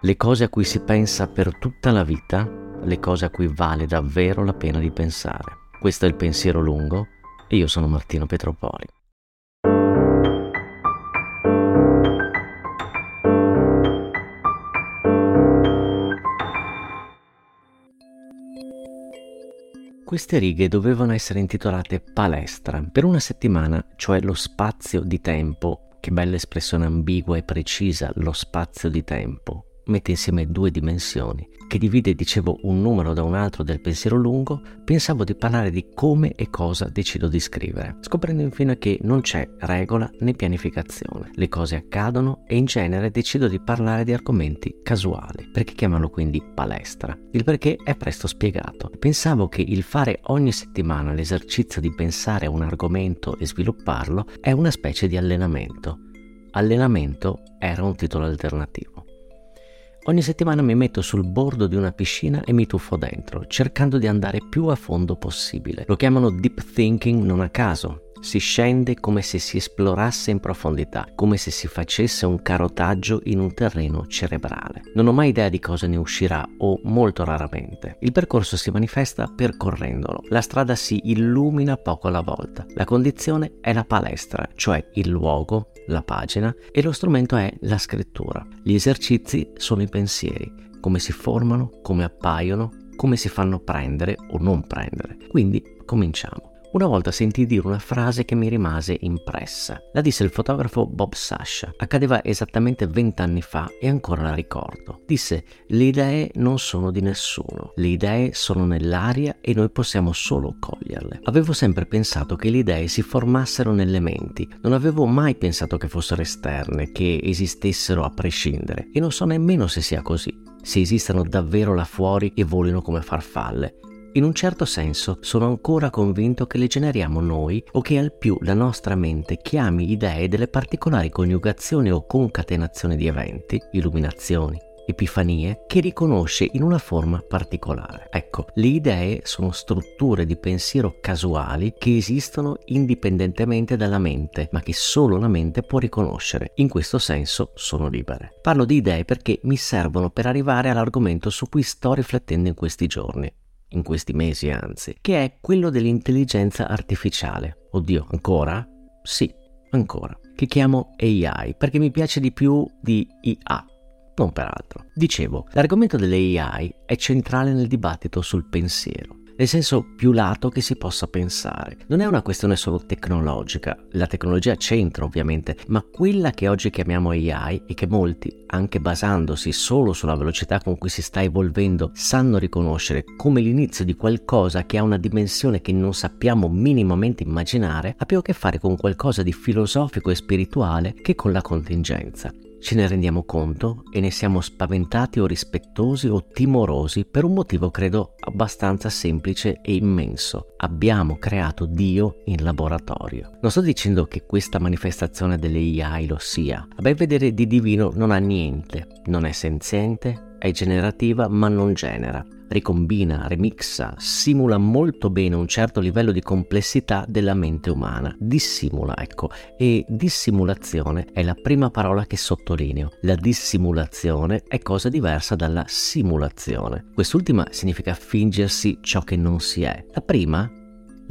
le cose a cui si pensa per tutta la vita, le cose a cui vale davvero la pena di pensare. Questo è il pensiero lungo e io sono Martino Petropoli. Queste righe dovevano essere intitolate palestra per una settimana, cioè lo spazio di tempo, che bella espressione ambigua e precisa, lo spazio di tempo, mette insieme due dimensioni, che divide, dicevo, un numero da un altro del pensiero lungo, pensavo di parlare di come e cosa decido di scrivere, scoprendo infine che non c'è regola né pianificazione. Le cose accadono e in genere decido di parlare di argomenti casuali, perché chiamarlo quindi palestra. Il perché è presto spiegato. Pensavo che il fare ogni settimana l'esercizio di pensare a un argomento e svilupparlo è una specie di allenamento. Allenamento era un titolo alternativo. Ogni settimana mi metto sul bordo di una piscina e mi tuffo dentro, cercando di andare più a fondo possibile. Lo chiamano deep thinking non a caso. Si scende come se si esplorasse in profondità, come se si facesse un carotaggio in un terreno cerebrale. Non ho mai idea di cosa ne uscirà o molto raramente. Il percorso si manifesta percorrendolo. La strada si illumina poco alla volta. La condizione è la palestra, cioè il luogo, la pagina e lo strumento è la scrittura. Gli esercizi sono i pensieri, come si formano, come appaiono, come si fanno prendere o non prendere. Quindi cominciamo. Una volta sentii dire una frase che mi rimase impressa. La disse il fotografo Bob Sasha. Accadeva esattamente vent'anni fa e ancora la ricordo. Disse: Le idee non sono di nessuno, le idee sono nell'aria e noi possiamo solo coglierle. Avevo sempre pensato che le idee si formassero nelle menti, non avevo mai pensato che fossero esterne, che esistessero a prescindere e non so nemmeno se sia così se esistano davvero là fuori e volino come farfalle. In un certo senso sono ancora convinto che le generiamo noi o che al più la nostra mente chiami idee delle particolari coniugazioni o concatenazioni di eventi, illuminazioni, epifanie che riconosce in una forma particolare. Ecco, le idee sono strutture di pensiero casuali che esistono indipendentemente dalla mente, ma che solo la mente può riconoscere. In questo senso sono libere. Parlo di idee perché mi servono per arrivare all'argomento su cui sto riflettendo in questi giorni in questi mesi anzi, che è quello dell'intelligenza artificiale. Oddio, ancora? Sì, ancora. Che chiamo AI perché mi piace di più di IA. Non per altro. Dicevo, l'argomento delle AI è centrale nel dibattito sul pensiero nel senso più lato che si possa pensare. Non è una questione solo tecnologica, la tecnologia c'entra ovviamente, ma quella che oggi chiamiamo AI e che molti, anche basandosi solo sulla velocità con cui si sta evolvendo, sanno riconoscere come l'inizio di qualcosa che ha una dimensione che non sappiamo minimamente immaginare, ha più a che fare con qualcosa di filosofico e spirituale che con la contingenza. Ce ne rendiamo conto e ne siamo spaventati o rispettosi o timorosi per un motivo credo abbastanza semplice e immenso. Abbiamo creato Dio in laboratorio. Non sto dicendo che questa manifestazione delle AI lo sia. A ben vedere di divino non ha niente, non è senziente, è generativa ma non genera ricombina, remixa, simula molto bene un certo livello di complessità della mente umana. Dissimula, ecco, e dissimulazione è la prima parola che sottolineo. La dissimulazione è cosa diversa dalla simulazione. Quest'ultima significa fingersi ciò che non si è. La prima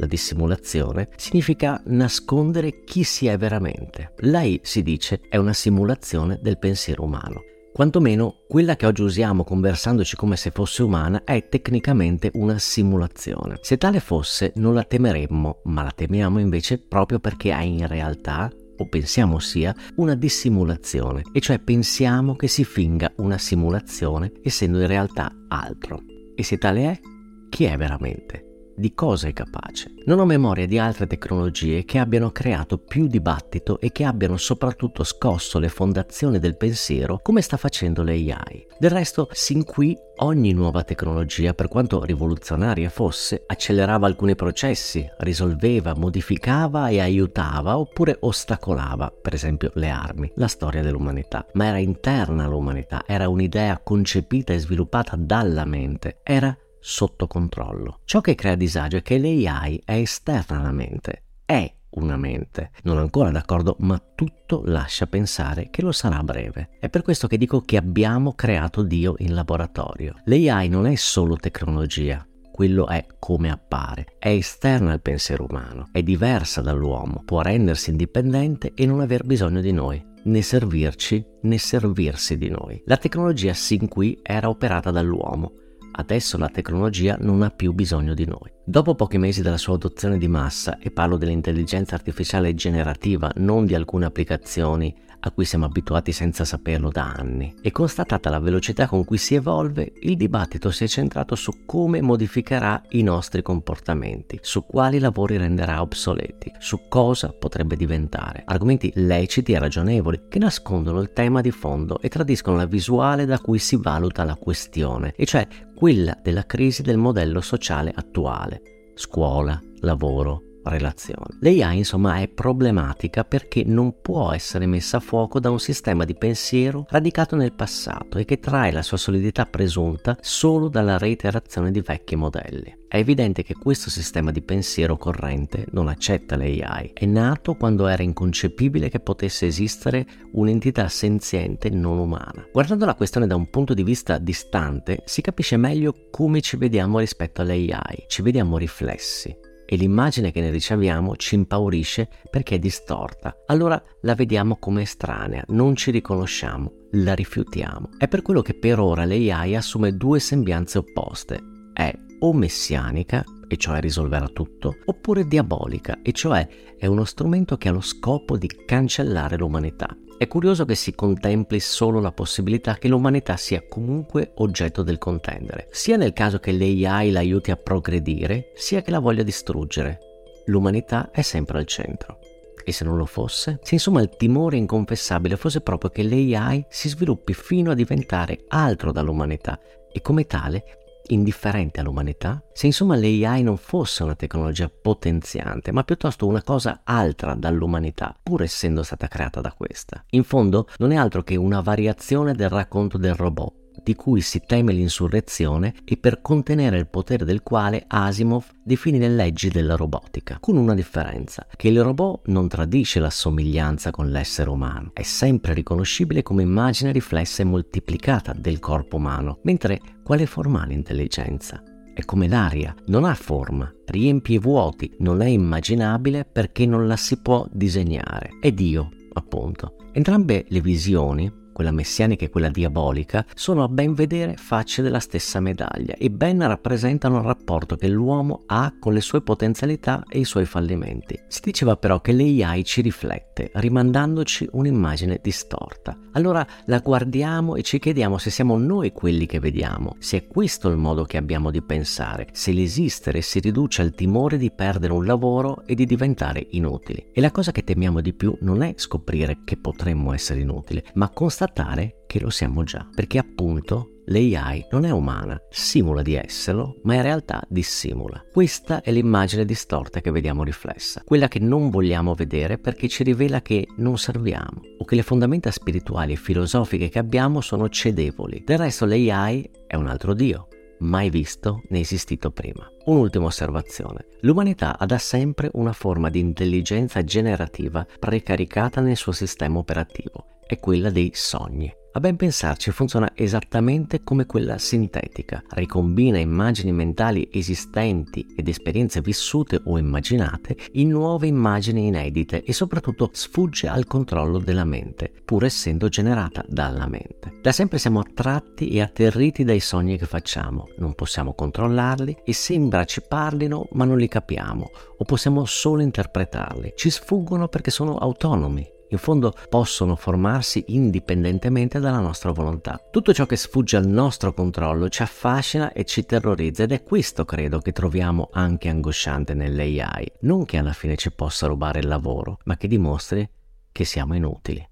la dissimulazione, significa nascondere chi si è veramente. Lei, si dice, è una simulazione del pensiero umano. Quantomeno quella che oggi usiamo conversandoci come se fosse umana è tecnicamente una simulazione. Se tale fosse non la temeremmo, ma la temiamo invece proprio perché ha in realtà o pensiamo sia una dissimulazione, e cioè pensiamo che si finga una simulazione essendo in realtà altro. E se tale è, chi è veramente? Di cosa è capace. Non ho memoria di altre tecnologie che abbiano creato più dibattito e che abbiano soprattutto scosso le fondazioni del pensiero come sta facendo l'AI. Del resto, sin qui ogni nuova tecnologia, per quanto rivoluzionaria fosse, accelerava alcuni processi, risolveva, modificava e aiutava oppure ostacolava, per esempio le armi, la storia dell'umanità. Ma era interna all'umanità, era un'idea concepita e sviluppata dalla mente, era sotto controllo. Ciò che crea disagio è che l'AI è esterna alla mente, è una mente. Non ancora d'accordo, ma tutto lascia pensare che lo sarà a breve. È per questo che dico che abbiamo creato Dio in laboratorio. L'AI non è solo tecnologia, quello è come appare, è esterna al pensiero umano, è diversa dall'uomo, può rendersi indipendente e non aver bisogno di noi né servirci né servirsi di noi. La tecnologia sin qui era operata dall'uomo, adesso la tecnologia non ha più bisogno di noi. Dopo pochi mesi dalla sua adozione di massa, e parlo dell'intelligenza artificiale generativa, non di alcune applicazioni a cui siamo abituati senza saperlo da anni. E constatata la velocità con cui si evolve, il dibattito si è centrato su come modificherà i nostri comportamenti, su quali lavori renderà obsoleti, su cosa potrebbe diventare. Argomenti leciti e ragionevoli che nascondono il tema di fondo e tradiscono la visuale da cui si valuta la questione, e cioè quella della crisi del modello sociale attuale. Scuola, lavoro, relazione. L'AI insomma è problematica perché non può essere messa a fuoco da un sistema di pensiero radicato nel passato e che trae la sua solidità presunta solo dalla reiterazione di vecchi modelli. È evidente che questo sistema di pensiero corrente non accetta l'AI. È nato quando era inconcepibile che potesse esistere un'entità senziente non umana. Guardando la questione da un punto di vista distante, si capisce meglio come ci vediamo rispetto all'AI. Ci vediamo riflessi e l'immagine che ne riceviamo ci impaurisce perché è distorta. Allora la vediamo come estranea, non ci riconosciamo, la rifiutiamo. È per quello che per ora l'AI assume due sembianze opposte. È o messianica, e cioè risolverà tutto, oppure diabolica, e cioè è uno strumento che ha lo scopo di cancellare l'umanità. È curioso che si contempli solo la possibilità che l'umanità sia comunque oggetto del contendere, sia nel caso che l'AI l'aiuti a progredire, sia che la voglia distruggere. L'umanità è sempre al centro. E se non lo fosse? Se insomma il timore inconfessabile fosse proprio che l'AI si sviluppi fino a diventare altro dall'umanità e come tale indifferente all'umanità? Se insomma l'AI non fosse una tecnologia potenziante, ma piuttosto una cosa altra dall'umanità, pur essendo stata creata da questa. In fondo non è altro che una variazione del racconto del robot, di cui si teme l'insurrezione e per contenere il potere del quale Asimov definì le leggi della robotica, con una differenza, che il robot non tradisce la somiglianza con l'essere umano, è sempre riconoscibile come immagine riflessa e moltiplicata del corpo umano, mentre quale forma ha l'intelligenza? È come l'aria, non ha forma, riempie i vuoti, non è immaginabile perché non la si può disegnare. È Dio, appunto. Entrambe le visioni quella messianica e quella diabolica, sono a ben vedere facce della stessa medaglia e ben rappresentano il rapporto che l'uomo ha con le sue potenzialità e i suoi fallimenti. Si diceva però che l'AI ci riflette, rimandandoci un'immagine distorta. Allora la guardiamo e ci chiediamo se siamo noi quelli che vediamo, se è questo il modo che abbiamo di pensare, se l'esistere si riduce al timore di perdere un lavoro e di diventare inutili. E la cosa che temiamo di più non è scoprire che potremmo essere inutili, ma constatare constatare che lo siamo già, perché appunto l'AI non è umana, simula di esserlo, ma in realtà dissimula. Questa è l'immagine distorta che vediamo riflessa, quella che non vogliamo vedere perché ci rivela che non serviamo o che le fondamenta spirituali e filosofiche che abbiamo sono cedevoli. Del resto l'AI è un altro Dio, mai visto né esistito prima. Un'ultima osservazione. L'umanità ha da sempre una forma di intelligenza generativa precaricata nel suo sistema operativo è quella dei sogni. A ben pensarci funziona esattamente come quella sintetica, ricombina immagini mentali esistenti ed esperienze vissute o immaginate in nuove immagini inedite e soprattutto sfugge al controllo della mente, pur essendo generata dalla mente. Da sempre siamo attratti e atterriti dai sogni che facciamo, non possiamo controllarli e sembra ci parlino ma non li capiamo o possiamo solo interpretarli. Ci sfuggono perché sono autonomi in fondo possono formarsi indipendentemente dalla nostra volontà. Tutto ciò che sfugge al nostro controllo ci affascina e ci terrorizza ed è questo credo che troviamo anche angosciante nell'AI, non che alla fine ci possa rubare il lavoro, ma che dimostri che siamo inutili.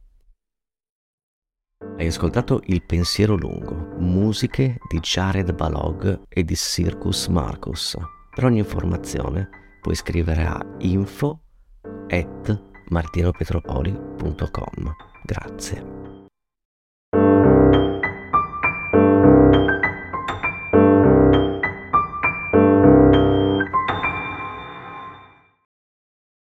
Hai ascoltato Il pensiero lungo, musiche di Jared Balog e di Circus Marcus. Per ogni informazione puoi scrivere a info martinopetropoli.com. Grazie.